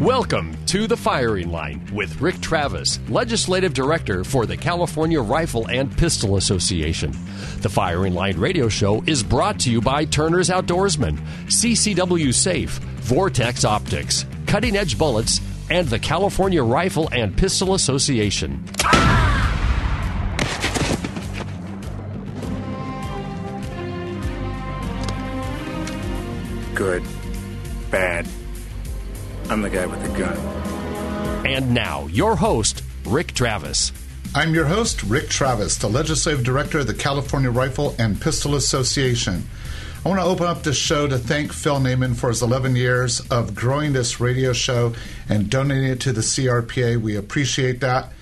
Welcome to The Firing Line with Rick Travis, Legislative Director for the California Rifle and Pistol Association. The Firing Line radio show is brought to you by Turner's Outdoorsman, CCW Safe, Vortex Optics, Cutting Edge Bullets, and the California Rifle and Pistol Association. Good. Bad. I'm the guy with the gun. And now, your host, Rick Travis. I'm your host, Rick Travis, the Legislative Director of the California Rifle and Pistol Association. I want to open up this show to thank Phil Naiman for his 11 years of growing this radio show and donating it to the CRPA. We appreciate that.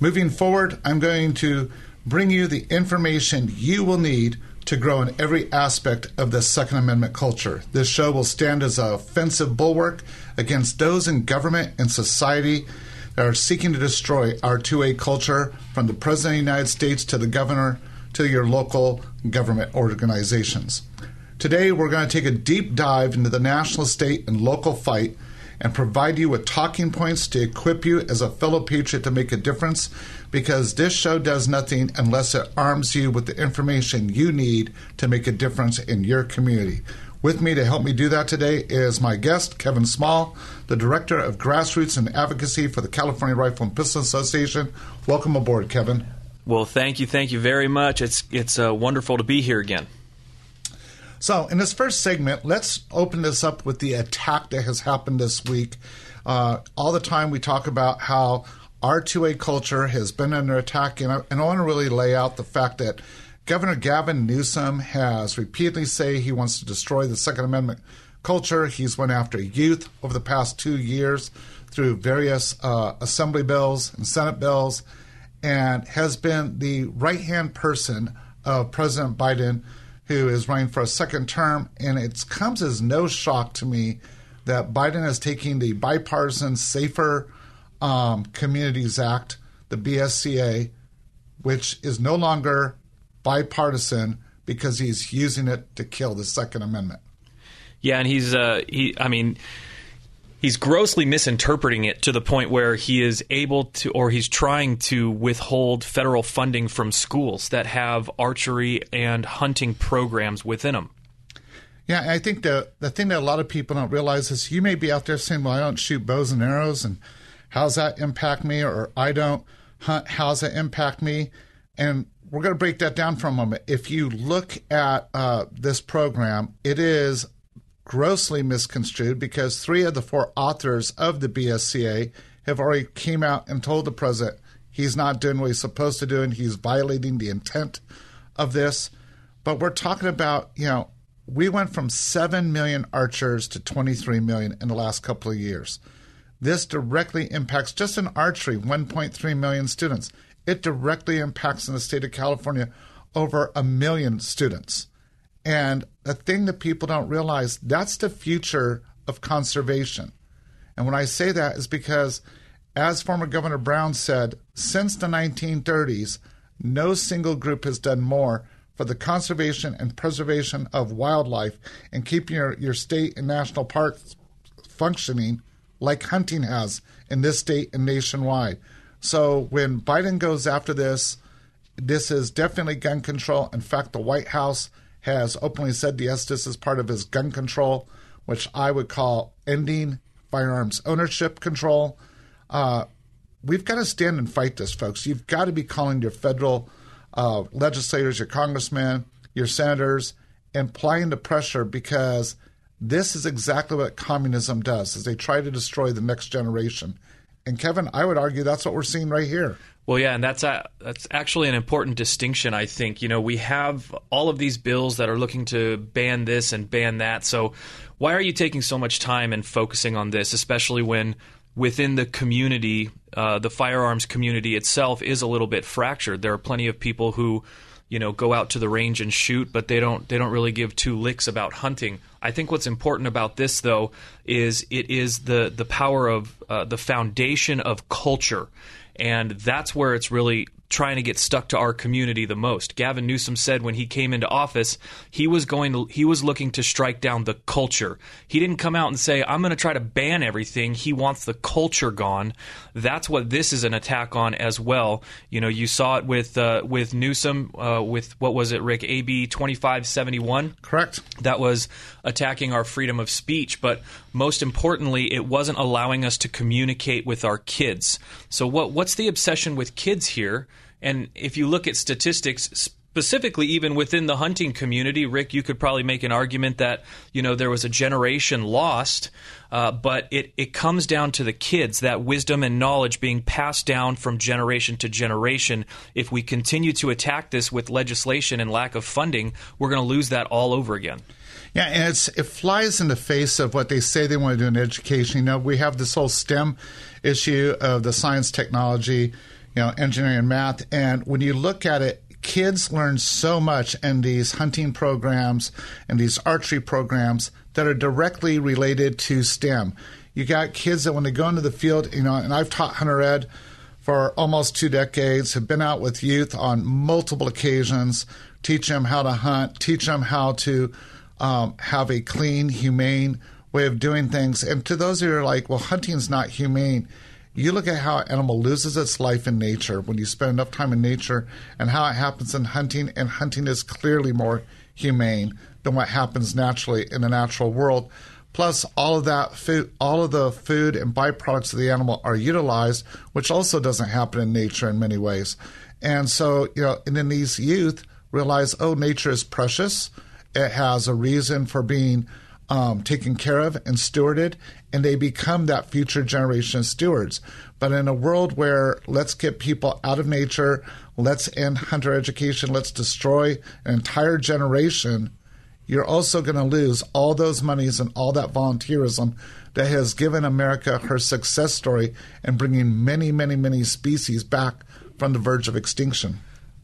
Moving forward, I'm going to bring you the information you will need to grow in every aspect of the Second Amendment culture. This show will stand as an offensive bulwark against those in government and society that are seeking to destroy our 2A culture from the President of the United States to the governor to your local government organizations. Today, we're going to take a deep dive into the national, state, and local fight and provide you with talking points to equip you as a fellow patriot to make a difference because this show does nothing unless it arms you with the information you need to make a difference in your community. With me to help me do that today is my guest, Kevin Small, the Director of Grassroots and Advocacy for the California Rifle and Pistol Association. Welcome aboard, Kevin. Well, thank you, thank you very much. It's it's uh, wonderful to be here again. So, in this first segment, let's open this up with the attack that has happened this week. Uh, all the time we talk about how our 2A culture has been under attack, and I, and I want to really lay out the fact that Governor Gavin Newsom has repeatedly said he wants to destroy the Second Amendment culture. He's went after youth over the past two years through various uh, assembly bills and Senate bills, and has been the right hand person of President Biden, who is running for a second term. And it comes as no shock to me that Biden is taking the bipartisan Safer um, Communities Act, the BSCA, which is no longer bipartisan because he's using it to kill the Second Amendment. Yeah, and he's uh, he. I mean, he's grossly misinterpreting it to the point where he is able to, or he's trying to withhold federal funding from schools that have archery and hunting programs within them. Yeah, I think the the thing that a lot of people don't realize is you may be out there saying, "Well, I don't shoot bows and arrows, and how's that impact me?" Or I don't hunt, how's that impact me? And we're going to break that down for a moment. If you look at uh, this program, it is grossly misconstrued because three of the four authors of the BSCA have already came out and told the president he's not doing what he's supposed to do and he's violating the intent of this. But we're talking about, you know, we went from 7 million archers to 23 million in the last couple of years. This directly impacts just in archery 1.3 million students it directly impacts in the state of California over a million students. And the thing that people don't realize, that's the future of conservation. And when I say that is because, as former Governor Brown said, since the 1930s, no single group has done more for the conservation and preservation of wildlife and keeping your, your state and national parks functioning like hunting has in this state and nationwide. So when Biden goes after this, this is definitely gun control. In fact, the White House has openly said, yes, this is part of his gun control, which I would call ending firearms ownership control. Uh, we've got to stand and fight this, folks. You've got to be calling your federal uh, legislators, your congressmen, your senators, and applying the pressure because this is exactly what communism does: is they try to destroy the next generation And Kevin, I would argue that's what we're seeing right here. Well, yeah, and that's a, that's actually an important distinction. I think you know we have all of these bills that are looking to ban this and ban that. So why are you taking so much time and focusing on this, especially when within the community, uh, the firearms community itself is a little bit fractured? There are plenty of people who you know go out to the range and shoot, but they don't they don't really give two licks about hunting. I think what's important about this though is it is the the power of uh, the foundation of culture, and that's where it's really trying to get stuck to our community the most. Gavin Newsom said when he came into office, he was going to he was looking to strike down the culture. He didn't come out and say, "I'm going to try to ban everything." He wants the culture gone. That's what this is an attack on as well. You know, you saw it with uh, with Newsom uh, with what was it, Rick? AB 2571. Correct. That was attacking our freedom of speech, but most importantly, it wasn't allowing us to communicate with our kids. So what what's the obsession with kids here? And if you look at statistics, specifically even within the hunting community, Rick, you could probably make an argument that you know there was a generation lost, uh, but it it comes down to the kids that wisdom and knowledge being passed down from generation to generation. If we continue to attack this with legislation and lack of funding, we're going to lose that all over again. Yeah, and it's it flies in the face of what they say they want to do in education. You know, we have this whole STEM issue of the science, technology, you know, engineering and math. And when you look at it, kids learn so much in these hunting programs and these archery programs that are directly related to STEM. You got kids that when they go into the field, you know, and I've taught hunter ed for almost two decades, have been out with youth on multiple occasions, teach them how to hunt, teach them how to um, have a clean, humane way of doing things. And to those who are like, well, hunting's not humane, you look at how an animal loses its life in nature when you spend enough time in nature and how it happens in hunting, and hunting is clearly more humane than what happens naturally in the natural world. Plus, all of that food, all of the food and byproducts of the animal are utilized, which also doesn't happen in nature in many ways. And so, you know, and then these youth realize, oh, nature is precious. It has a reason for being um, taken care of and stewarded, and they become that future generation of stewards. But in a world where let's get people out of nature, let's end hunter education, let's destroy an entire generation, you're also going to lose all those monies and all that volunteerism that has given America her success story and bringing many, many, many species back from the verge of extinction.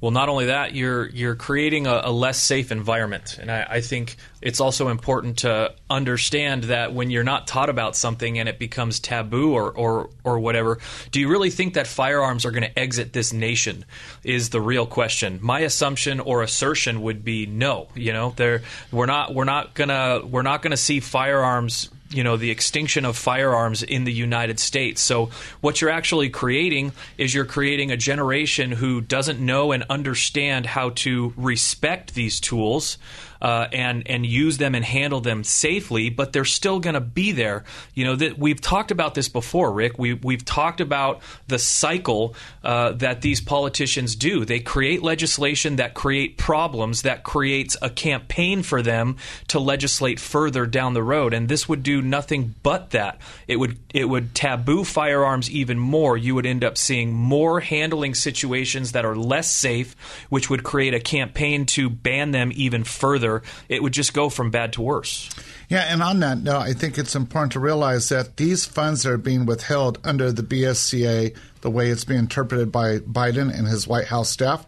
Well, not only that, you're you're creating a, a less safe environment, and I, I, think it's also important to understand that when you're not taught about something and it becomes taboo or or, or whatever, do you really think that firearms are going to exit this nation? Is the real question. My assumption or assertion would be no. You know, there we're not we're not gonna we're not gonna see firearms you know the extinction of firearms in the United States. So what you're actually creating is you're creating a generation who doesn't know and understand how to respect these tools uh, and and use them and handle them safely, but they're still going to be there. You know that we've talked about this before, Rick. We we've talked about the cycle uh, that these politicians do. They create legislation that create problems that creates a campaign for them to legislate further down the road, and this would do nothing but that. It would it would taboo firearms even more. You would end up seeing more handling situations that are less safe, which would create a campaign to ban them even further it would just go from bad to worse. Yeah, and on that note, I think it's important to realize that these funds are being withheld under the BSCA, the way it's being interpreted by Biden and his White House staff,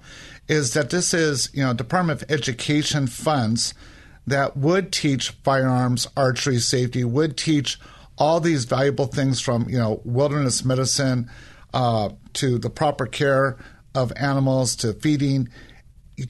is that this is, you know, Department of Education funds that would teach firearms, archery, safety, would teach all these valuable things from, you know, wilderness medicine uh, to the proper care of animals to feeding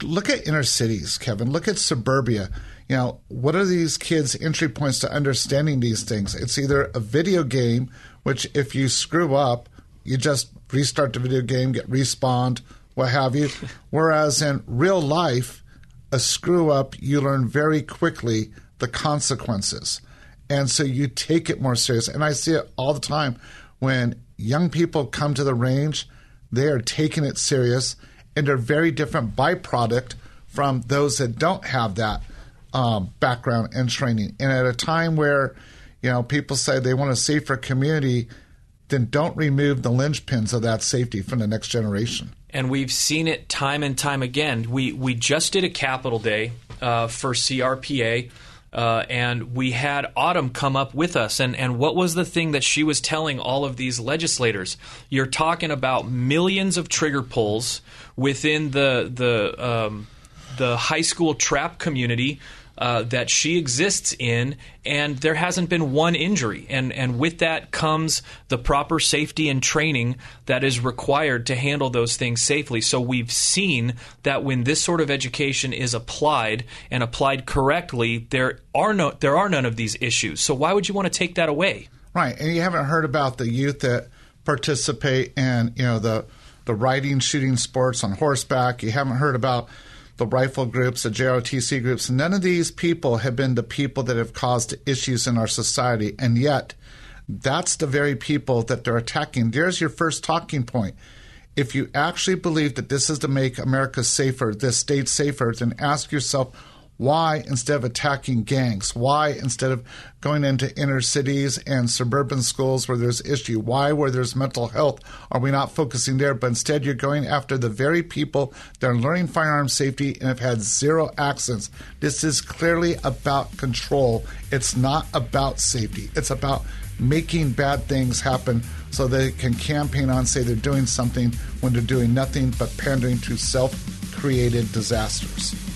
look at inner cities, Kevin. Look at suburbia. You know, what are these kids' entry points to understanding these things? It's either a video game, which if you screw up, you just restart the video game, get respawned, what have you. Whereas in real life, a screw up, you learn very quickly the consequences. And so you take it more serious. And I see it all the time when young people come to the range, they are taking it serious and they're very different byproduct from those that don't have that um, background and training. And at a time where, you know, people say they want a safer community, then don't remove the linchpins of that safety from the next generation. And we've seen it time and time again. We we just did a capitol Day uh, for CRPA. Uh, and we had Autumn come up with us. And, and what was the thing that she was telling all of these legislators? You're talking about millions of trigger pulls within the the um, the high school trap community uh, that she exists in, and there hasn't been one injury. And, and with that comes the proper safety and training that is required to handle those things safely. So we've seen that when this sort of education is applied and applied correctly, there are no there are none of these issues. So why would you want to take that away? Right, and you haven't heard about the youth that participate in you know the the riding, shooting sports on horseback. You haven't heard about the rifle groups, the JROTC groups. None of these people have been the people that have caused issues in our society. And yet, that's the very people that they're attacking. There's your first talking point. If you actually believe that this is to make America safer, this state safer, then ask yourself, why, instead of attacking gangs? Why, instead of going into inner cities and suburban schools where there's issue? Why, where there's mental health, are we not focusing there? But instead, you're going after the very people that are learning firearm safety and have had zero accidents. This is clearly about control. It's not about safety. It's about making bad things happen so they can campaign on, say they're doing something when they're doing nothing but pandering to self created disasters.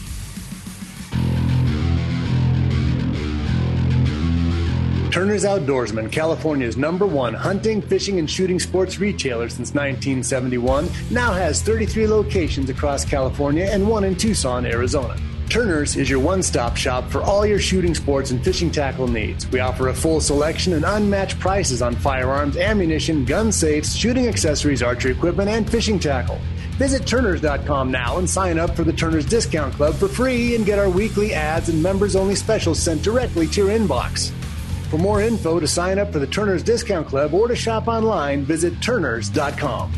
Turner's Outdoorsman, California's number one hunting, fishing, and shooting sports retailer since 1971, now has 33 locations across California and one in Tucson, Arizona. Turner's is your one stop shop for all your shooting sports and fishing tackle needs. We offer a full selection and unmatched prices on firearms, ammunition, gun safes, shooting accessories, archery equipment, and fishing tackle. Visit Turners.com now and sign up for the Turners Discount Club for free and get our weekly ads and members only specials sent directly to your inbox. For more info to sign up for the Turner's Discount Club or to shop online, visit Turners.com.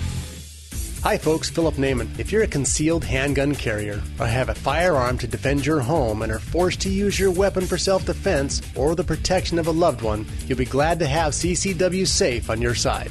Hi, folks, Philip Naiman. If you're a concealed handgun carrier or have a firearm to defend your home and are forced to use your weapon for self defense or the protection of a loved one, you'll be glad to have CCW Safe on your side.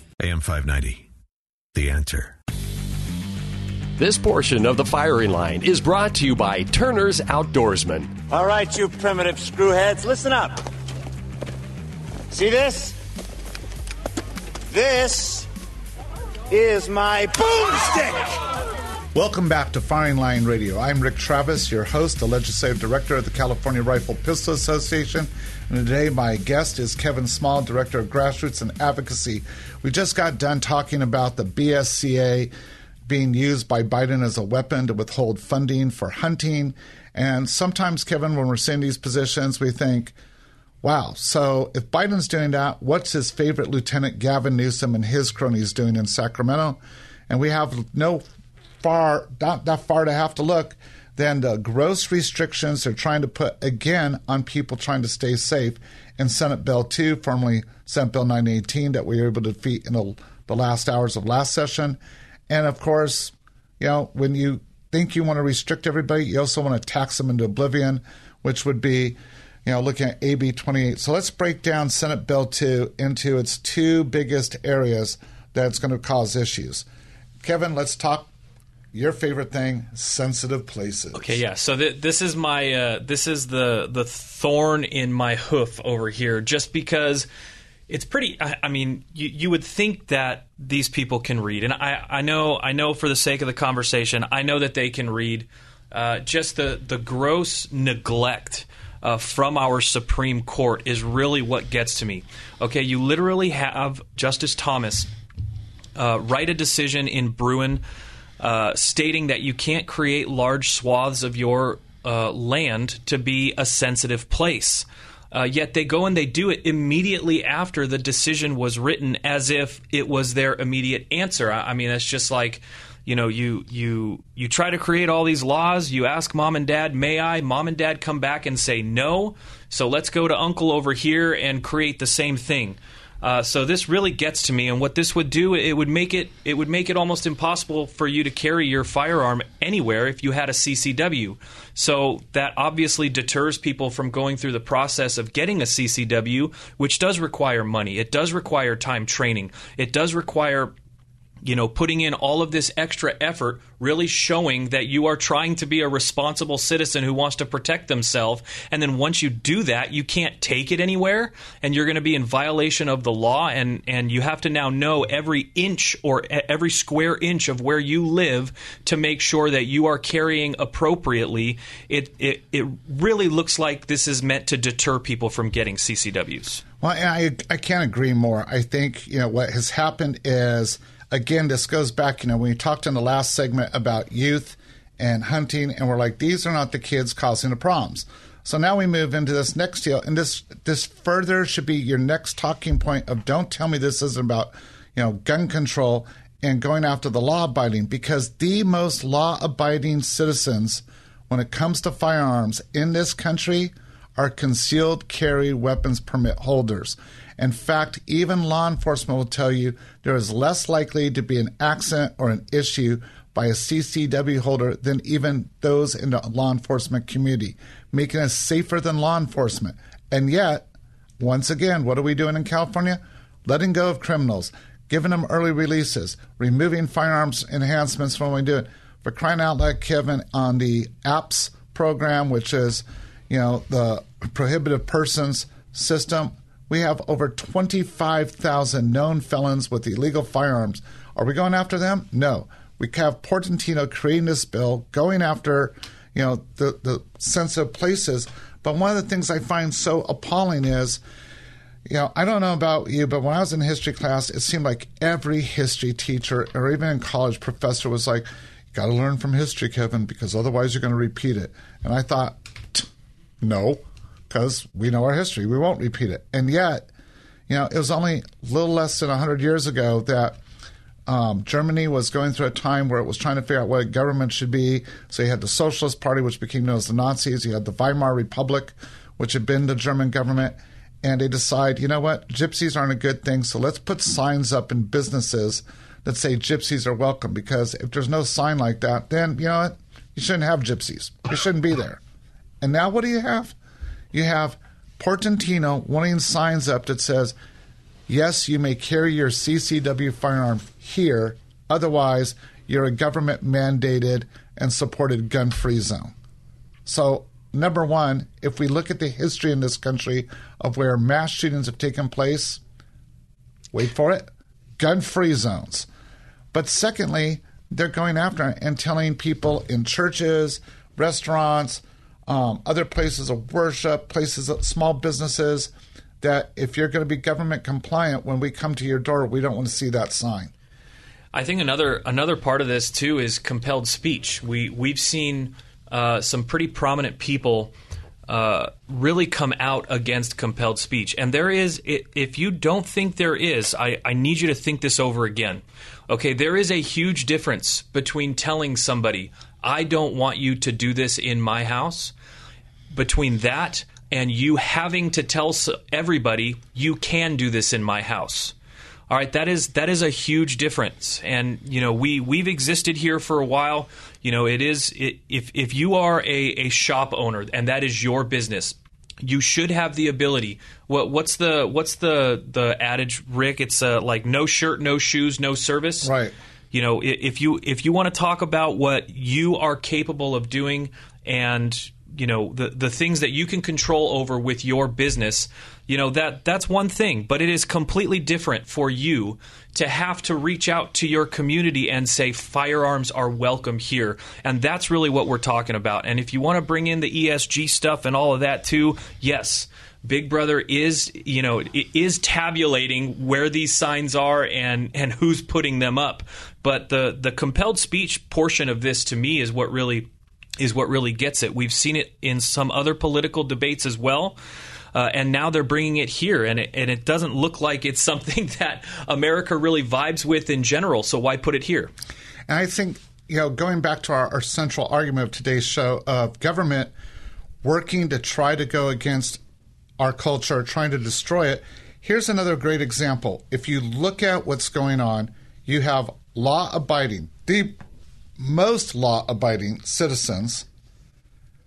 AM 590. The answer. This portion of the firing line is brought to you by Turner's Outdoorsman. All right, you primitive screwheads, listen up. See this? This is my boomstick. Welcome back to Firing Line Radio. I'm Rick Travis, your host, the legislative director of the California Rifle Pistol Association. And today, my guest is Kevin Small, director of grassroots and advocacy. We just got done talking about the BSCA being used by Biden as a weapon to withhold funding for hunting. And sometimes, Kevin, when we're seeing these positions, we think, wow, so if Biden's doing that, what's his favorite Lieutenant Gavin Newsom and his cronies doing in Sacramento? And we have no far, not that far to have to look than the gross restrictions they're trying to put again on people trying to stay safe in Senate Bill 2, formerly Senate Bill 918, that we were able to defeat in the, the last hours of last session. And of course, you know, when you think you want to restrict everybody, you also want to tax them into oblivion, which would be, you know, looking at AB 28. So let's break down Senate Bill 2 into its two biggest areas that's going to cause issues. Kevin, let's talk your favorite thing sensitive places okay yeah so th- this is my uh, this is the the thorn in my hoof over here just because it's pretty i, I mean you, you would think that these people can read and I, I know i know for the sake of the conversation i know that they can read uh, just the the gross neglect uh, from our Supreme Court is really what gets to me. Okay, you literally have Justice Thomas uh, write a decision in Bruen uh, stating that you can't create large swaths of your uh, land to be a sensitive place. Uh, yet they go and they do it immediately after the decision was written, as if it was their immediate answer. I, I mean, it's just like you know you you you try to create all these laws you ask mom and dad may i mom and dad come back and say no so let's go to uncle over here and create the same thing uh, so this really gets to me, and what this would do, it would make it it would make it almost impossible for you to carry your firearm anywhere if you had a CCW. So that obviously deters people from going through the process of getting a CCW, which does require money. It does require time training. It does require you know, putting in all of this extra effort, really showing that you are trying to be a responsible citizen who wants to protect themselves. And then once you do that, you can't take it anywhere and you're going to be in violation of the law. And, and you have to now know every inch or every square inch of where you live to make sure that you are carrying appropriately. It, it, it really looks like this is meant to deter people from getting CCWs. Well, I, I can't agree more. I think, you know, what has happened is again, this goes back, you know, we talked in the last segment about youth and hunting, and we're like, these are not the kids causing the problems. So now we move into this next deal, and this this further should be your next talking point of don't tell me this isn't about, you know, gun control and going after the law abiding, because the most law abiding citizens when it comes to firearms in this country are concealed carry weapons permit holders. In fact, even law enforcement will tell you there is less likely to be an accident or an issue by a CCW holder than even those in the law enforcement community, making us safer than law enforcement. And yet, once again, what are we doing in California? Letting go of criminals, giving them early releases, removing firearms enhancements when we do it. For crying out loud, Kevin, on the APPS program, which is, you know, the prohibitive persons system, we have over 25,000 known felons with illegal firearms. Are we going after them? No. We have Portantino creating this bill, going after, you know, the, the sensitive places. But one of the things I find so appalling is, you know, I don't know about you, but when I was in history class, it seemed like every history teacher or even in college professor was like, you got to learn from history, Kevin, because otherwise you're going to repeat it. And I thought, no because we know our history. We won't repeat it. And yet, you know, it was only a little less than 100 years ago that um, Germany was going through a time where it was trying to figure out what a government should be. So you had the Socialist Party, which became known as the Nazis. You had the Weimar Republic, which had been the German government. And they decide, you know what, gypsies aren't a good thing. So let's put signs up in businesses that say gypsies are welcome. Because if there's no sign like that, then, you know what, you shouldn't have gypsies. You shouldn't be there. And now what do you have? You have Portantino wanting signs up that says, yes, you may carry your CCW firearm here, otherwise, you're a government mandated and supported gun free zone. So, number one, if we look at the history in this country of where mass shootings have taken place, wait for it, gun free zones. But secondly, they're going after and telling people in churches, restaurants, um, other places of worship, places, of small businesses, that if you're going to be government compliant, when we come to your door, we don't want to see that sign. I think another another part of this too is compelled speech. We we've seen uh, some pretty prominent people uh, really come out against compelled speech, and there is. If you don't think there is, I, I need you to think this over again. Okay, there is a huge difference between telling somebody I don't want you to do this in my house. Between that and you having to tell everybody you can do this in my house. All right, that is that is a huge difference, and you know we we've existed here for a while. You know, it is it, if if you are a, a shop owner and that is your business, you should have the ability. What what's the what's the the adage, Rick? It's uh, like no shirt, no shoes, no service. Right you know if you if you want to talk about what you are capable of doing and you know the the things that you can control over with your business you know that that's one thing but it is completely different for you to have to reach out to your community and say firearms are welcome here and that's really what we're talking about and if you want to bring in the ESG stuff and all of that too yes Big Brother is, you know, is tabulating where these signs are and and who's putting them up. But the the compelled speech portion of this to me is what really is what really gets it. We've seen it in some other political debates as well. Uh, and now they're bringing it here, and it, and it doesn't look like it's something that America really vibes with in general. So why put it here? And I think you know, going back to our, our central argument of today's show of government working to try to go against our culture, trying to destroy it. Here's another great example. If you look at what's going on, you have law abiding, the most law abiding citizens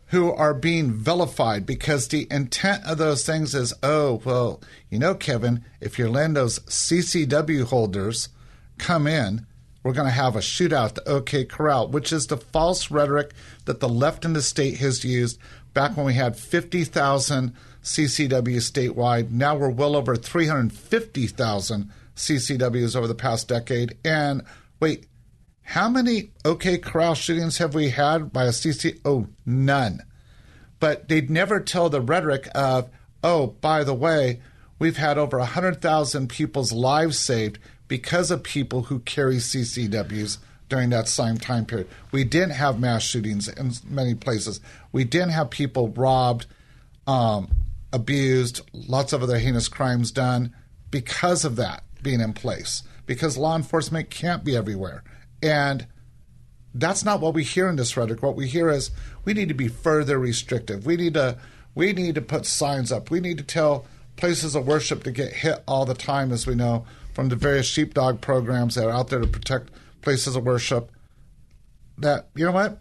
who are being vilified because the intent of those things is oh, well, you know, Kevin, if your Lando's CCW holders come in, we're going to have a shootout the OK Corral, which is the false rhetoric that the left in the state has used back when we had 50,000 CCW statewide. Now we're well over 350,000 CCWs over the past decade. And wait, how many OK Corral shootings have we had by a CC? Oh, none. But they'd never tell the rhetoric of, oh, by the way, we've had over 100,000 people's lives saved because of people who carry CCWs during that same time period. We didn't have mass shootings in many places. We didn't have people robbed, um, abused, lots of other heinous crimes done because of that being in place, because law enforcement can't be everywhere. And that's not what we hear in this rhetoric. What we hear is we need to be further restrictive. We need to we need to put signs up. We need to tell places of worship to get hit all the time, as we know from the various sheepdog programs that are out there to protect places of worship. That you know what,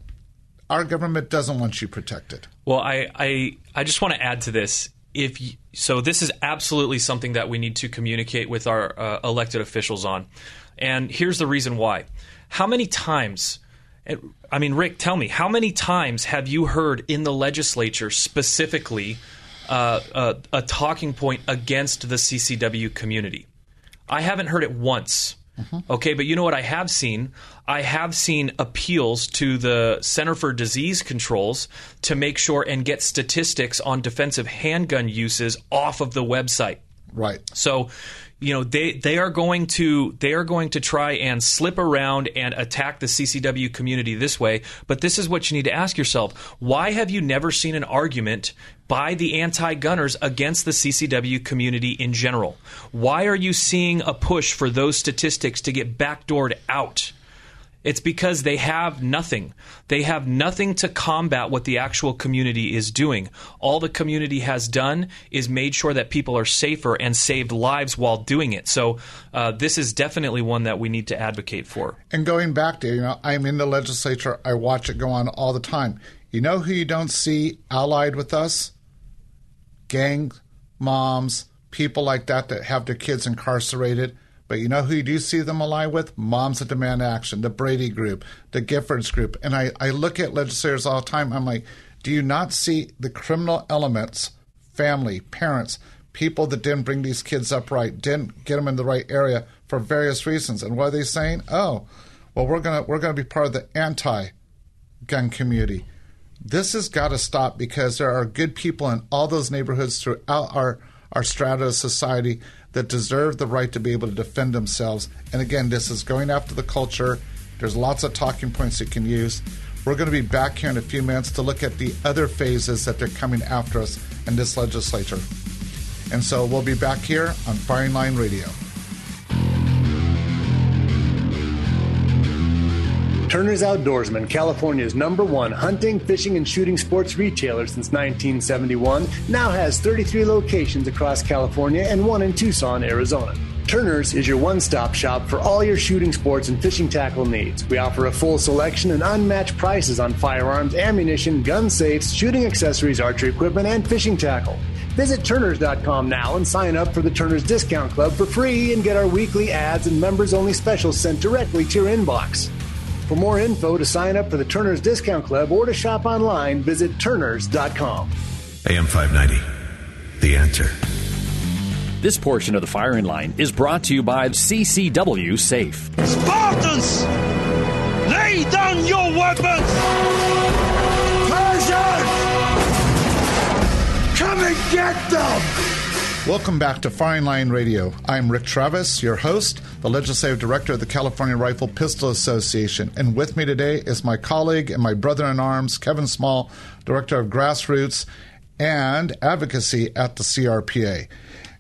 our government doesn't want you protected. Well, I I, I just want to add to this. If you, so, this is absolutely something that we need to communicate with our uh, elected officials on, and here's the reason why. How many times, I mean, Rick, tell me, how many times have you heard in the legislature specifically uh, uh, a talking point against the CCW community? I haven't heard it once. Mm-hmm. Okay, but you know what I have seen? I have seen appeals to the Center for Disease Controls to make sure and get statistics on defensive handgun uses off of the website. Right. So you know they they are going to they are going to try and slip around and attack the CCW community this way. But this is what you need to ask yourself. Why have you never seen an argument by the anti-gunners against the CCW community in general? Why are you seeing a push for those statistics to get backdoored out it's because they have nothing. They have nothing to combat what the actual community is doing. All the community has done is made sure that people are safer and saved lives while doing it. So uh, this is definitely one that we need to advocate for. And going back to, you know, I'm in the legislature, I watch it go on all the time. You know who you don't see allied with us? Gang moms, people like that that have their kids incarcerated but you know who you do see them ally with? Moms that demand action, the Brady group, the Giffords group. And I, I look at legislators all the time. I'm like, do you not see the criminal elements, family, parents, people that didn't bring these kids up right, didn't get them in the right area for various reasons? And what are they saying? Oh, well, we're gonna we're gonna be part of the anti-gun community. This has got to stop because there are good people in all those neighborhoods throughout our our strata of society that deserve the right to be able to defend themselves. And again, this is going after the culture. There's lots of talking points you can use. We're going to be back here in a few minutes to look at the other phases that they're coming after us in this legislature. And so we'll be back here on Firing Line Radio. Turner's Outdoorsman, California's number one hunting, fishing, and shooting sports retailer since 1971, now has 33 locations across California and one in Tucson, Arizona. Turner's is your one stop shop for all your shooting sports and fishing tackle needs. We offer a full selection and unmatched prices on firearms, ammunition, gun safes, shooting accessories, archery equipment, and fishing tackle. Visit Turners.com now and sign up for the Turners Discount Club for free and get our weekly ads and members only specials sent directly to your inbox. For more info to sign up for the Turner's Discount Club or to shop online, visit Turners.com. AM 590, The Answer. This portion of the firing line is brought to you by CCW Safe. Spartans, lay down your weapons! Persians, come and get them! Welcome back to Firing Line Radio. I'm Rick Travis, your host, the legislative director of the California Rifle Pistol Association. And with me today is my colleague and my brother in arms, Kevin Small, director of grassroots and advocacy at the CRPA.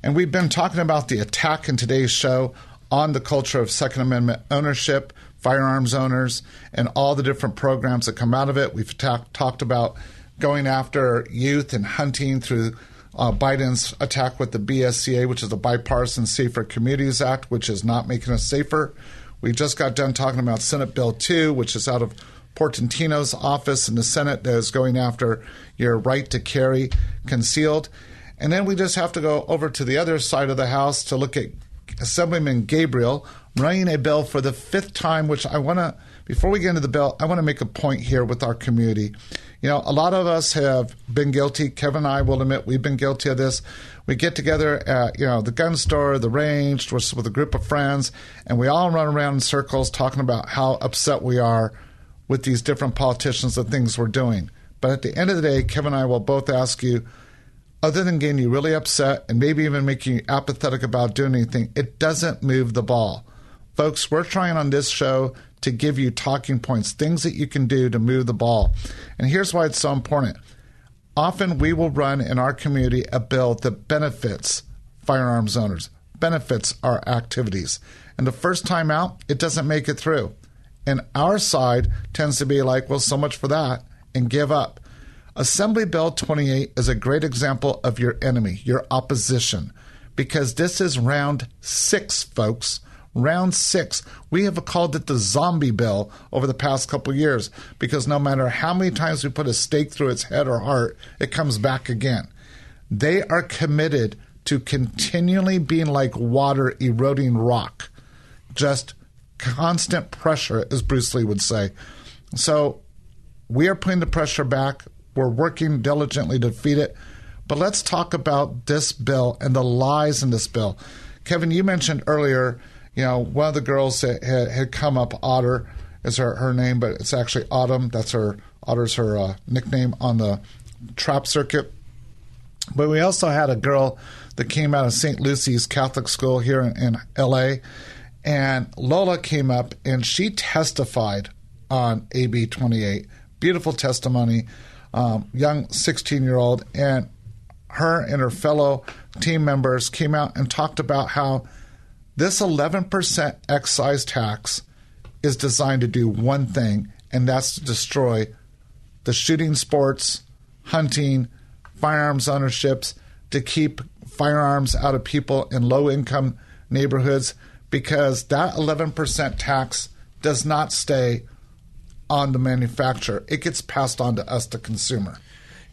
And we've been talking about the attack in today's show on the culture of Second Amendment ownership, firearms owners, and all the different programs that come out of it. We've ta- talked about going after youth and hunting through uh, Biden's attack with the BSCA, which is the Bipartisan Safer Communities Act, which is not making us safer. We just got done talking about Senate Bill 2, which is out of Portantino's office in the Senate that is going after your right to carry concealed. And then we just have to go over to the other side of the House to look at Assemblyman Gabriel running a bill for the fifth time, which I want to, before we get into the bill, I want to make a point here with our community. You know, a lot of us have been guilty. Kevin and I will admit we've been guilty of this. We get together at, you know, the gun store, the range, with a group of friends, and we all run around in circles talking about how upset we are with these different politicians and things we're doing. But at the end of the day, Kevin and I will both ask you, other than getting you really upset and maybe even making you apathetic about doing anything, it doesn't move the ball. Folks, we're trying on this show to give you talking points, things that you can do to move the ball. And here's why it's so important. Often we will run in our community a bill that benefits firearms owners, benefits our activities. And the first time out, it doesn't make it through. And our side tends to be like, well, so much for that, and give up. Assembly Bill 28 is a great example of your enemy, your opposition, because this is round six, folks round six. We have called it the zombie bill over the past couple years because no matter how many times we put a stake through its head or heart, it comes back again. They are committed to continually being like water eroding rock, just constant pressure, as Bruce Lee would say. So we are putting the pressure back. We're working diligently to defeat it. But let's talk about this bill and the lies in this bill. Kevin, you mentioned earlier you know, one of the girls had, had come up, Otter is her, her name, but it's actually Autumn. That's her, Otter's her uh, nickname on the trap circuit. But we also had a girl that came out of St. Lucy's Catholic School here in, in LA. And Lola came up and she testified on AB 28. Beautiful testimony, um, young 16 year old. And her and her fellow team members came out and talked about how this 11% excise tax is designed to do one thing, and that's to destroy the shooting sports, hunting, firearms ownerships, to keep firearms out of people in low income neighborhoods because that 11% tax does not stay on the manufacturer. It gets passed on to us, the consumer.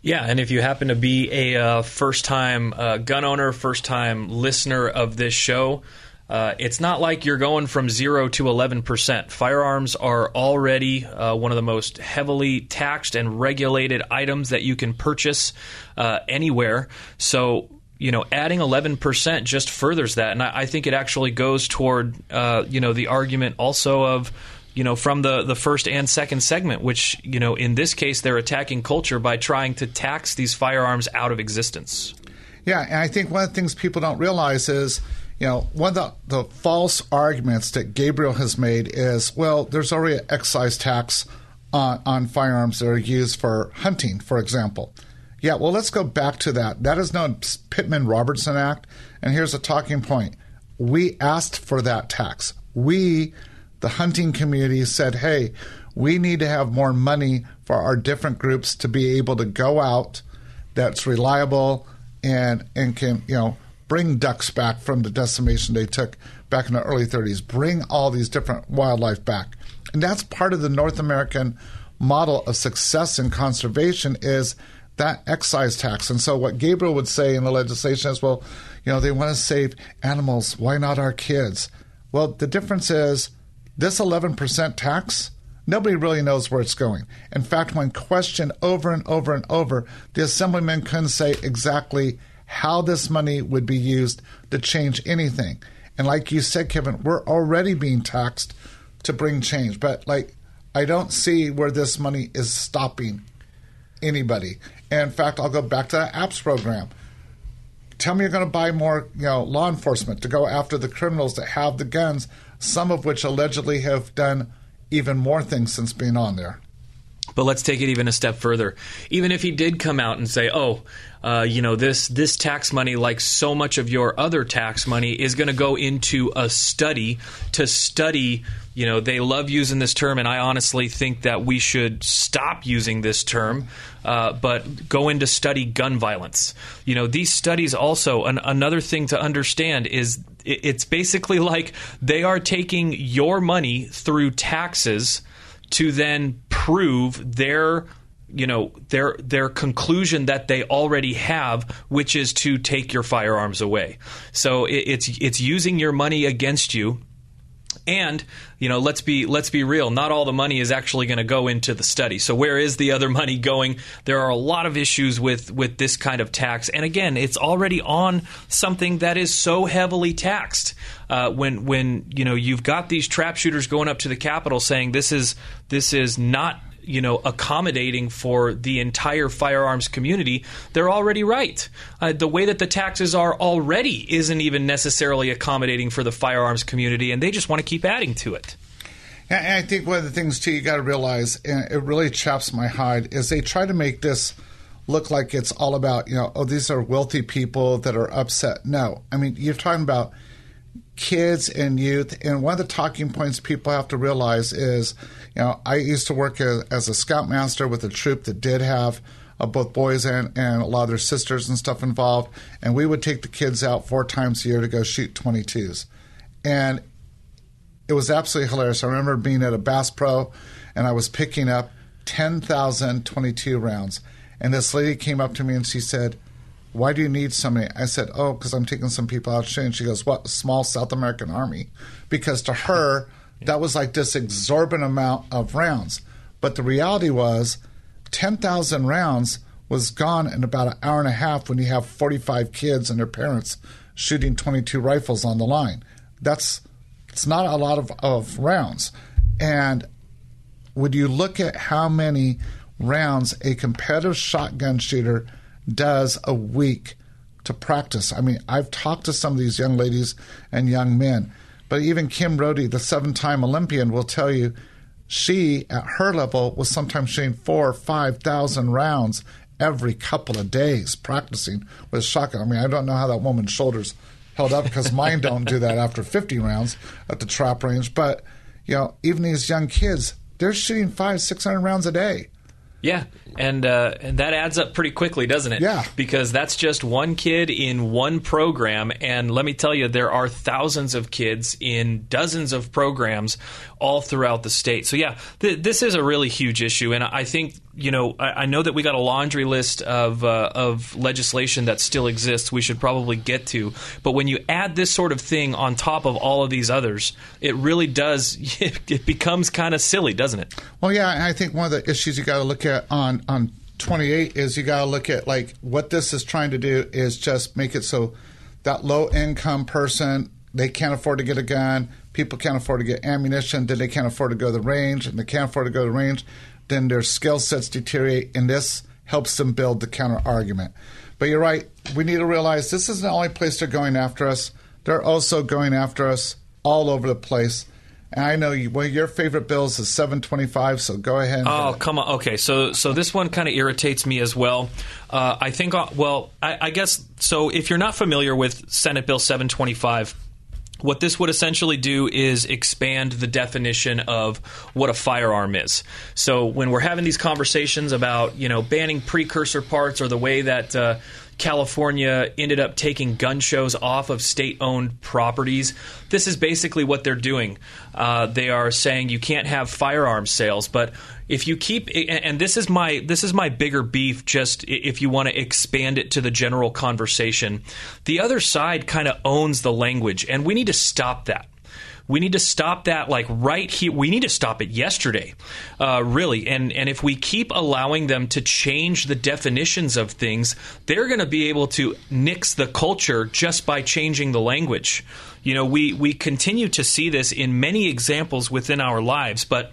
Yeah, and if you happen to be a uh, first time uh, gun owner, first time listener of this show, uh, it's not like you're going from zero to 11%. Firearms are already uh, one of the most heavily taxed and regulated items that you can purchase uh, anywhere. So, you know, adding 11% just furthers that. And I, I think it actually goes toward, uh, you know, the argument also of, you know, from the, the first and second segment, which, you know, in this case, they're attacking culture by trying to tax these firearms out of existence. Yeah, and I think one of the things people don't realize is you know, one of the, the false arguments that Gabriel has made is, well, there's already an excise tax on, on firearms that are used for hunting, for example. Yeah, well, let's go back to that. That is known Pittman Robertson Act. And here's a talking point. We asked for that tax. We, the hunting community, said, hey, we need to have more money for our different groups to be able to go out that's reliable and and can, you know, bring ducks back from the decimation they took back in the early 30s, bring all these different wildlife back. And that's part of the North American model of success in conservation is that excise tax. And so what Gabriel would say in the legislation is, well, you know, they want to save animals. Why not our kids? Well, the difference is this 11% tax Nobody really knows where it's going. In fact, when questioned over and over and over, the assemblyman couldn't say exactly how this money would be used to change anything. And like you said, Kevin, we're already being taxed to bring change. But like, I don't see where this money is stopping anybody. And in fact, I'll go back to the APPS program. Tell me you're going to buy more, you know, law enforcement to go after the criminals that have the guns, some of which allegedly have done even more things since being on there. But let's take it even a step further. Even if he did come out and say, "Oh, uh, you know this this tax money, like so much of your other tax money, is going to go into a study to study." You know, they love using this term, and I honestly think that we should stop using this term. Uh, but go into study gun violence. You know, these studies also an, another thing to understand is it, it's basically like they are taking your money through taxes to then prove their you know their their conclusion that they already have, which is to take your firearms away. So it, it's it's using your money against you. And you know, let's be let's be real. Not all the money is actually going to go into the study. So where is the other money going? There are a lot of issues with with this kind of tax. And again, it's already on something that is so heavily taxed. Uh, when when you know you've got these trap shooters going up to the Capitol saying this is this is not you know accommodating for the entire firearms community, they're already right. Uh, the way that the taxes are already isn't even necessarily accommodating for the firearms community, and they just want to keep adding to it. And I think one of the things too you got to realize, and it really chaps my hide, is they try to make this look like it's all about you know oh these are wealthy people that are upset. No, I mean you're talking about kids and youth. And one of the talking points people have to realize is, you know, I used to work as, as a scoutmaster with a troop that did have uh, both boys and, and a lot of their sisters and stuff involved. And we would take the kids out four times a year to go shoot 22s. And it was absolutely hilarious. I remember being at a Bass Pro and I was picking up 10,000 22 rounds. And this lady came up to me and she said, why do you need so many? I said, oh, because I'm taking some people out shooting. She goes, what? Small South American army? Because to her, that was like this exorbitant amount of rounds. But the reality was, 10,000 rounds was gone in about an hour and a half when you have 45 kids and their parents shooting 22 rifles on the line. That's it's not a lot of, of rounds. And would you look at how many rounds a competitive shotgun shooter – does a week to practice. I mean, I've talked to some of these young ladies and young men, but even Kim Rhode, the seven time Olympian, will tell you she, at her level, was sometimes shooting four or 5,000 rounds every couple of days practicing with shotgun. I mean, I don't know how that woman's shoulders held up because mine don't do that after 50 rounds at the trap range. But, you know, even these young kids, they're shooting five, 600 rounds a day. Yeah, and uh, and that adds up pretty quickly, doesn't it? Yeah. Because that's just one kid in one program, and let me tell you, there are thousands of kids in dozens of programs all throughout the state. So yeah, th- this is a really huge issue, and I think you know I, I know that we got a laundry list of uh, of legislation that still exists. We should probably get to, but when you add this sort of thing on top of all of these others, it really does. It becomes kind of silly, doesn't it? Well, yeah, and I think one of the issues you got to look at on on 28 is you got to look at like what this is trying to do is just make it so that low income person they can't afford to get a gun people can't afford to get ammunition, then they can't afford to go to the range, and they can't afford to go to the range, then their skill sets deteriorate, and this helps them build the counter argument. But you're right, we need to realize this isn't the only place they're going after us. They're also going after us all over the place. And I know you, one of your favorite bills is 725, so go ahead. oh, come on. Okay, so so this one kind of irritates me as well. Uh, I think, uh, well, I, I guess, so if you're not familiar with Senate Bill 725, what this would essentially do is expand the definition of what a firearm is. So when we're having these conversations about, you know, banning precursor parts or the way that uh, California ended up taking gun shows off of state owned properties. This is basically what they're doing. Uh, they are saying you can't have firearm sales, but if you keep and this is my this is my bigger beef just if you want to expand it to the general conversation the other side kind of owns the language and we need to stop that We need to stop that like right here. We need to stop it yesterday, uh, really. And and if we keep allowing them to change the definitions of things, they're going to be able to nix the culture just by changing the language. You know, we we continue to see this in many examples within our lives, but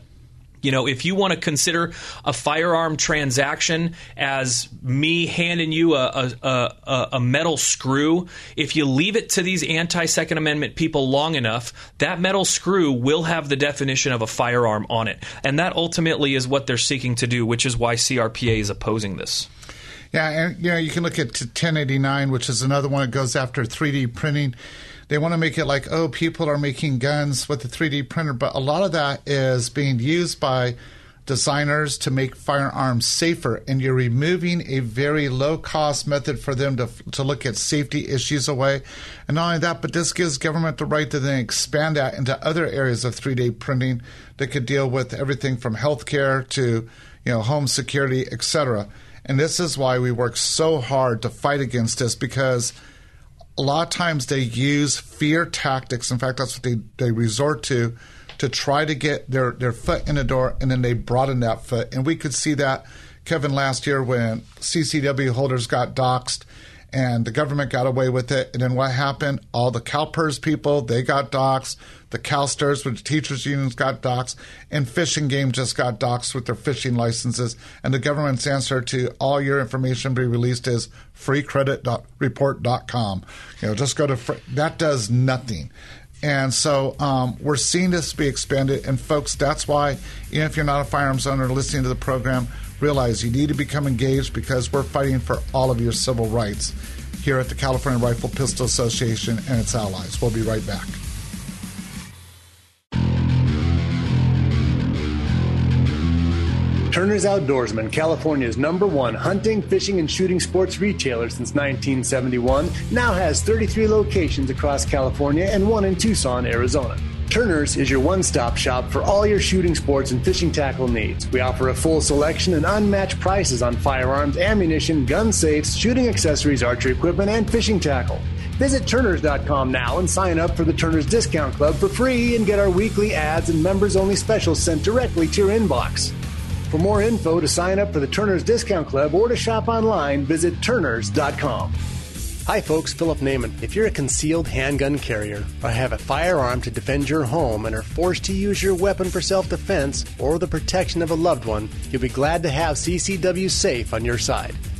you know, if you want to consider a firearm transaction as me handing you a, a, a, a, metal screw, if you leave it to these anti Second Amendment people long enough, that metal screw will have the definition of a firearm on it. And that ultimately is what they're seeking to do, which is why CRPA is opposing this. Yeah, and you know, you can look at 1089, which is another one that goes after 3D printing they want to make it like, oh, people are making guns with the 3D printer, but a lot of that is being used by designers to make firearms safer, and you're removing a very low cost method for them to to look at safety issues away. And not only that, but this gives government the right to then expand that into other areas of 3D printing that could deal with everything from healthcare to you know home security, etc. And this is why we work so hard to fight against this because a lot of times they use fear tactics. In fact, that's what they, they resort to to try to get their, their foot in the door and then they broaden that foot. And we could see that, Kevin, last year when CCW holders got doxxed and the government got away with it. And then what happened? All the CalPERS people, they got doxxed. The CalSTRS, which teachers unions got doxxed, and Fish and Game just got doxxed with their fishing licenses. And the government's answer to all your information be released is freecreditreport.com. You know, just go to that does nothing. And so um, we're seeing this be expanded. And folks, that's why, even if you're not a firearms owner listening to the program, realize you need to become engaged because we're fighting for all of your civil rights here at the California Rifle Pistol Association and its allies. We'll be right back. Turner's Outdoorsman, California's number one hunting, fishing, and shooting sports retailer since 1971, now has 33 locations across California and one in Tucson, Arizona. Turner's is your one stop shop for all your shooting sports and fishing tackle needs. We offer a full selection and unmatched prices on firearms, ammunition, gun safes, shooting accessories, archery equipment, and fishing tackle. Visit Turners.com now and sign up for the Turners Discount Club for free and get our weekly ads and members only specials sent directly to your inbox. For more info to sign up for the Turner's Discount Club or to shop online, visit Turners.com. Hi, folks, Philip Naiman. If you're a concealed handgun carrier or have a firearm to defend your home and are forced to use your weapon for self defense or the protection of a loved one, you'll be glad to have CCW Safe on your side.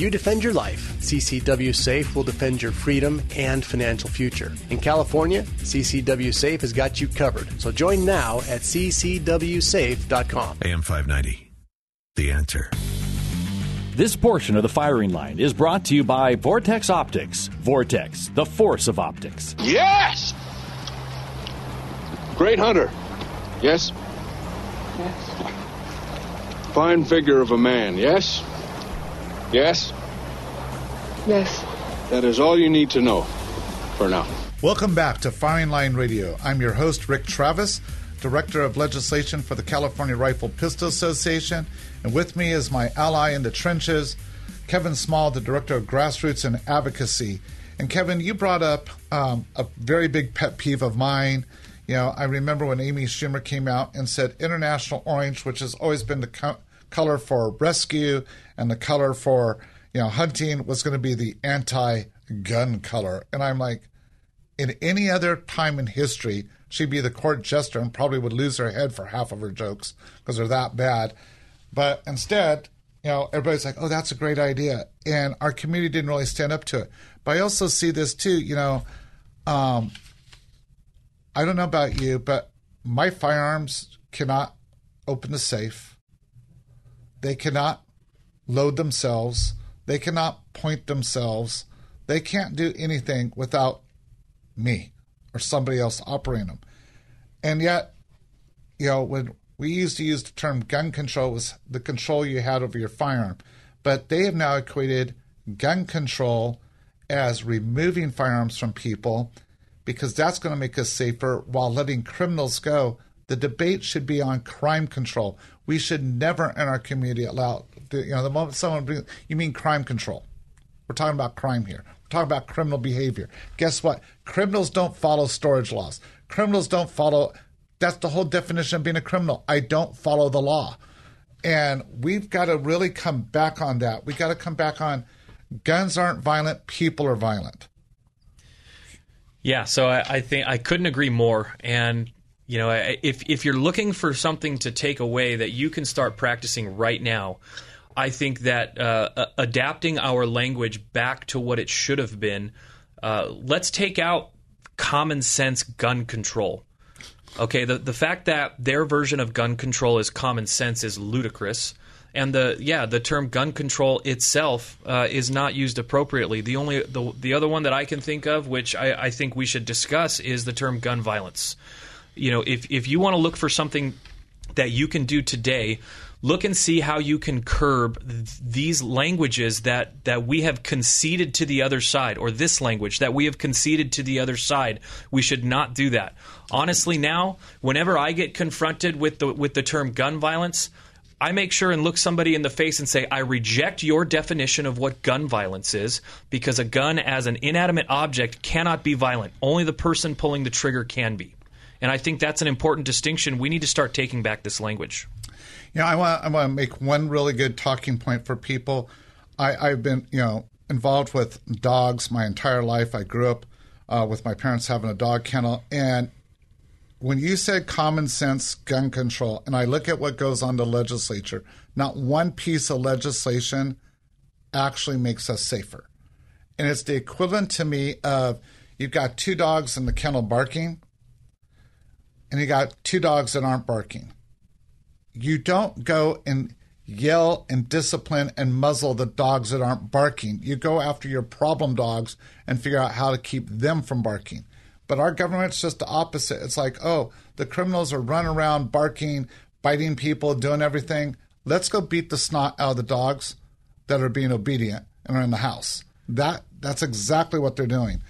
You defend your life. CCW Safe will defend your freedom and financial future. In California, CCW Safe has got you covered. So join now at ccwsafe.com. AM 590. The answer. This portion of the firing line is brought to you by Vortex Optics. Vortex, the force of optics. Yes! Great hunter. Yes? Yes. Fine figure of a man, yes? Yes? Yes. That is all you need to know for now. Welcome back to Firing Line Radio. I'm your host, Rick Travis, Director of Legislation for the California Rifle Pistol Association. And with me is my ally in the trenches, Kevin Small, the Director of Grassroots and Advocacy. And Kevin, you brought up um, a very big pet peeve of mine. You know, I remember when Amy Schumer came out and said International Orange, which has always been the co- color for rescue and the color for you know hunting was going to be the anti-gun color. And i'm like in any other time in history she'd be the court jester and probably would lose her head for half of her jokes because they're that bad. But instead you know everybody's like oh that's a great idea. And our community didn't really stand up to it. But i also see this too you know um, i don't know about you but my firearms cannot open the safe. They cannot load themselves. They cannot point themselves. They can't do anything without me or somebody else operating them. And yet, you know, when we used to use the term gun control was the control you had over your firearm, but they have now equated gun control as removing firearms from people because that's going to make us safer while letting criminals go. The debate should be on crime control. We should never in our community allow, you know, the moment someone brings, you mean crime control. We're talking about crime here. We're talking about criminal behavior. Guess what? Criminals don't follow storage laws. Criminals don't follow, that's the whole definition of being a criminal. I don't follow the law. And we've got to really come back on that. We got to come back on guns aren't violent, people are violent. Yeah, so I, I think I couldn't agree more. And you know, if if you're looking for something to take away that you can start practicing right now, I think that uh, adapting our language back to what it should have been. Uh, let's take out common sense gun control. Okay, the the fact that their version of gun control is common sense is ludicrous. And the yeah, the term gun control itself uh, is not used appropriately. The only the, the other one that I can think of, which I, I think we should discuss, is the term gun violence. You know, if if you want to look for something that you can do today, look and see how you can curb th- these languages that that we have conceded to the other side, or this language that we have conceded to the other side. We should not do that. Honestly, now, whenever I get confronted with the with the term gun violence. I make sure and look somebody in the face and say, I reject your definition of what gun violence is because a gun as an inanimate object cannot be violent. Only the person pulling the trigger can be. And I think that's an important distinction. We need to start taking back this language. Yeah, I want I want to make one really good talking point for people. I, I've been you know involved with dogs my entire life. I grew up uh, with my parents having a dog kennel, and when you said common sense gun control, and I look at what goes on the legislature, not one piece of legislation actually makes us safer. And it's the equivalent to me of you've got two dogs in the kennel barking, and you got two dogs that aren't barking. You don't go and yell and discipline and muzzle the dogs that aren't barking. You go after your problem dogs and figure out how to keep them from barking. But our government's just the opposite. It's like, oh, the criminals are running around barking, biting people, doing everything. Let's go beat the snot out of the dogs that are being obedient and are in the house. That that's exactly what they're doing.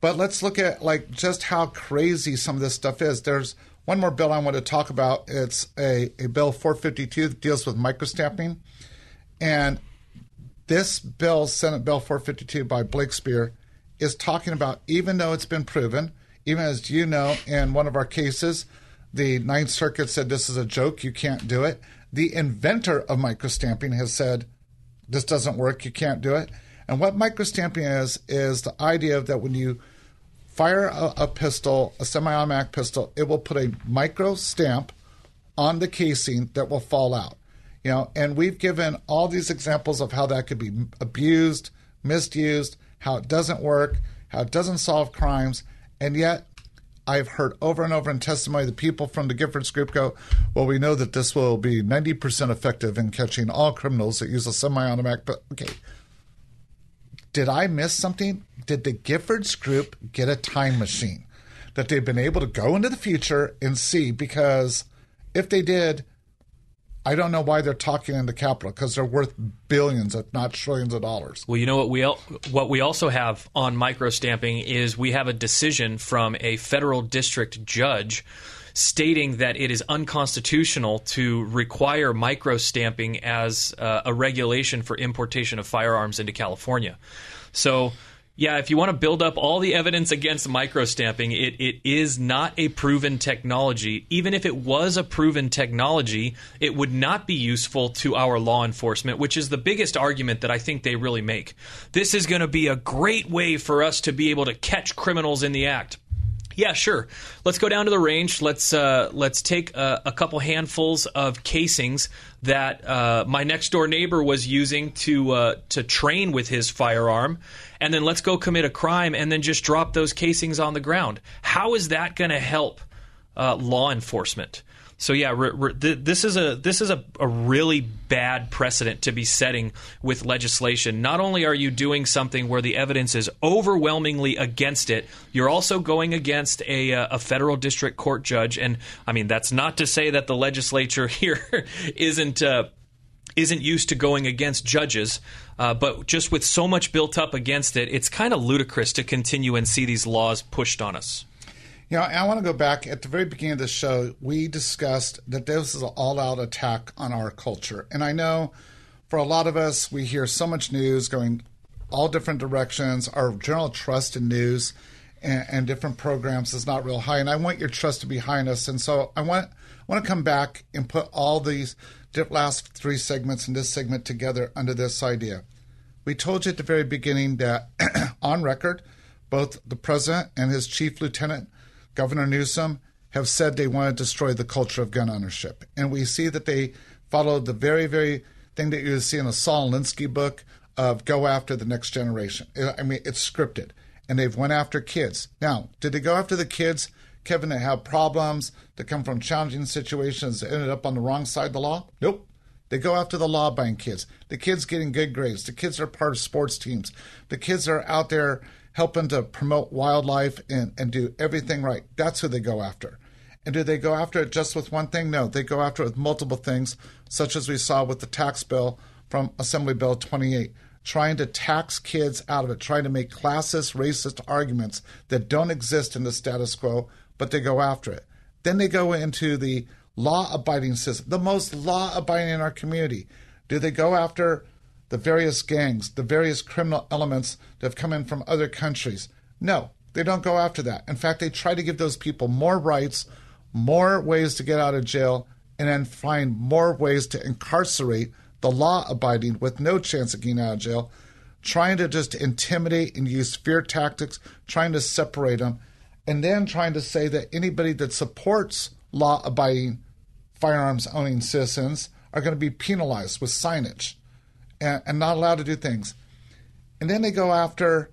But let's look at like just how crazy some of this stuff is. There's one more bill I want to talk about. It's a, a bill 452 that deals with microstamping. And this bill, Senate Bill 452 by Blakespear, is talking about, even though it's been proven, even as you know, in one of our cases, the Ninth Circuit said this is a joke, you can't do it. The inventor of microstamping has said this doesn't work, you can't do it. And what microstamping is, is the idea that when you fire a, a pistol, a semi automatic pistol, it will put a micro stamp on the casing that will fall out. You know, and we've given all these examples of how that could be abused, misused, how it doesn't work, how it doesn't solve crimes, and yet I've heard over and over in testimony the people from the Giffords group go, Well, we know that this will be 90% effective in catching all criminals that use a semi automatic. But okay, did I miss something? Did the Giffords group get a time machine that they've been able to go into the future and see? Because if they did, I don't know why they're talking in the Capitol because they're worth billions, if not trillions of dollars. Well, you know what we al- what we also have on microstamping is we have a decision from a federal district judge stating that it is unconstitutional to require microstamping as uh, a regulation for importation of firearms into California. So yeah, if you want to build up all the evidence against microstamping, it, it is not a proven technology. Even if it was a proven technology, it would not be useful to our law enforcement, which is the biggest argument that I think they really make. This is going to be a great way for us to be able to catch criminals in the act. Yeah, sure. Let's go down to the range. Let's uh, let's take a, a, couple handfuls of casings that uh, my next door neighbor was using to uh, to train with his firearm, and then let's go commit a crime and then just drop those casings on the ground. How is that going to help uh, law enforcement? So yeah, th- this is a this is a, a really bad precedent to be setting with legislation. Not only are you doing something where the evidence is overwhelmingly against it, you're also going against a uh, a federal district court judge. And I mean, that's not to say that the legislature here isn't. Uh, isn't used to going against judges, uh, but just with so much built up against it, it's kind of ludicrous to continue and see these laws pushed on us. You know, I want to go back at the very beginning of the show. We discussed that this is an all out attack on our culture. And I know for a lot of us, we hear so much news going all different directions. Our general trust in news and, and different programs is not real high. And I want your trust to be high in us. And so I want, I want to come back and put all these last three segments and this segment together under this idea. We told you at the very beginning that on record, both the president and his chief lieutenant, Governor Newsom, have said they want to destroy the culture of gun ownership. And we see that they followed the very, very thing that you see in a Saul Alinsky book of go after the next generation. Uh, I mean, it's scripted. And they've went after kids. Now, did they go after the kids Kevin that have problems, that come from challenging situations, that ended up on the wrong side of the law? Nope. They go after the law abiding kids. The kids getting good grades. The kids are part of sports teams. The kids are out there helping to promote wildlife and, and do everything right. That's who they go after. And do they go after it just with one thing? No, they go after it with multiple things, such as we saw with the tax bill from Assembly Bill 28, trying to tax kids out of it, trying to make classist, racist arguments that don't exist in the status quo but they go after it. Then they go into the law abiding system, the most law abiding in our community. Do they go after the various gangs, the various criminal elements that have come in from other countries? No, they don't go after that. In fact, they try to give those people more rights, more ways to get out of jail, and then find more ways to incarcerate the law abiding with no chance of getting out of jail, trying to just intimidate and use fear tactics, trying to separate them and then trying to say that anybody that supports law abiding firearms owning citizens are going to be penalized with signage and, and, not allowed to do things. And then they go after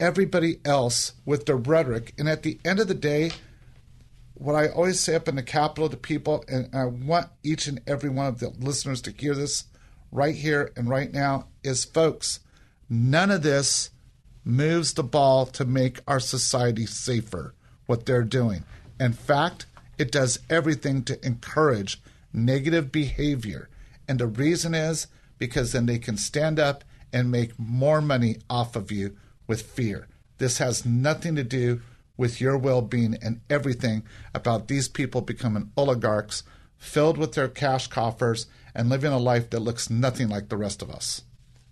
everybody else with their rhetoric. And at the end of the day, what I always say up in the Capitol to people, and I want each and every one of the listeners to hear this right here and right now, is folks, none of this moves the ball to make our society safer, what they're doing. In fact, it does everything to encourage negative behavior. And the reason is because then they can stand up and make more money off of you with fear. This has nothing to do with your well being and everything about these people becoming oligarchs filled with their cash coffers and living a life that looks nothing like the rest of us.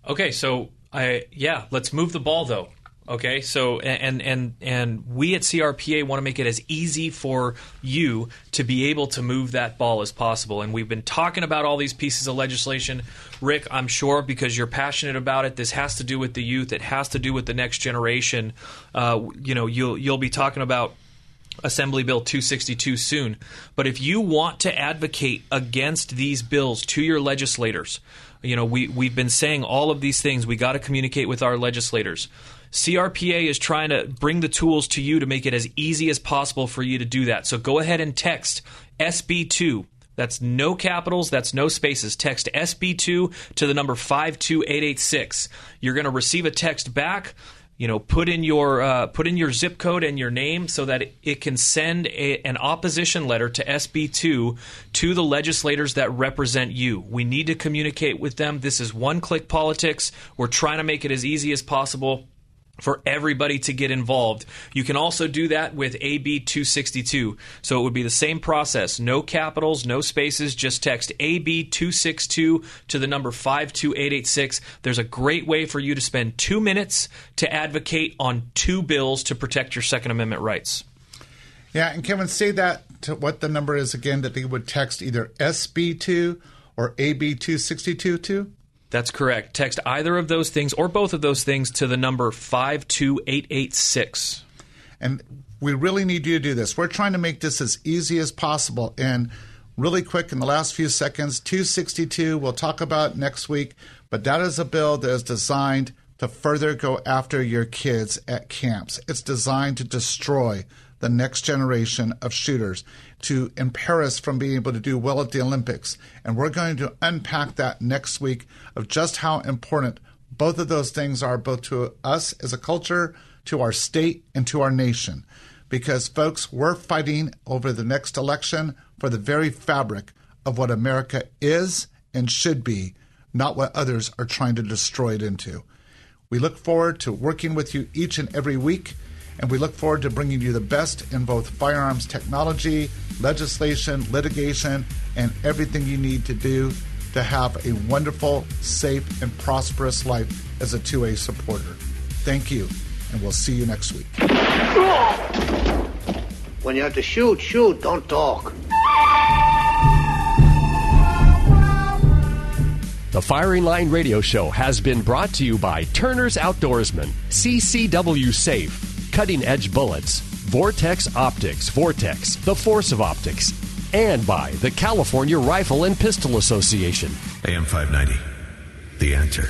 Okay, so I yeah, let's move the ball though. Okay, so and and and we at CRPA want to make it as easy for you to be able to move that ball as possible. And we've been talking about all these pieces of legislation, Rick. I'm sure because you're passionate about it. This has to do with the youth. It has to do with the next generation. Uh, you know, you'll you'll be talking about Assembly Bill 262 soon. But if you want to advocate against these bills to your legislators, you know, we, we've been saying all of these things. We got to communicate with our legislators. CRPA is trying to bring the tools to you to make it as easy as possible for you to do that. So go ahead and text SB2. That's no capitals, that's no spaces. Text SB2 to the number 52886. You're going to receive a text back you know put in your uh, put in your zip code and your name so that it can send a, an opposition letter to SB2 to the legislators that represent you. We need to communicate with them. This is one click politics. We're trying to make it as easy as possible for everybody to get involved. You can also do that with AB 262. So it would be the same process. No capitals, no spaces, just text AB 262 to the number 52886. There's a great way for you to spend two minutes to advocate on two bills to protect your Second Amendment rights. Yeah, and Kevin, say that to what the number is again that they would text either SB2 or AB 262 to? That's correct. Text either of those things or both of those things to the number 52886. And we really need you to do this. We're trying to make this as easy as possible. And really quick, in the last few seconds, 262, we'll talk about next week, but that is a bill that is designed to further go after your kids at camps. It's designed to destroy the next generation of shooters, to impair us from being able to do well at the Olympics. And we're going to unpack that next week of just how important both of those things are, both to us as a culture, to our state, and to our nation. Because, folks, we're fighting over the next election for the very fabric of what America is and should be, not what others are trying to destroy it into. We look forward to working with you each and every week, and we look forward to bringing you the best in both firearms technology, legislation, litigation, and everything you need to do to have a wonderful, safe, and prosperous life as a 2A supporter. Thank you, and we'll see you next week. When you have to shoot, shoot, don't talk. The Firing Line Radio Show has been brought to you by Turner's Outdoorsman, CCW Safe, Cutting Edge Bullets, Vortex Optics, Vortex, the Force of Optics, and by the California Rifle and Pistol Association. AM 590. The answer.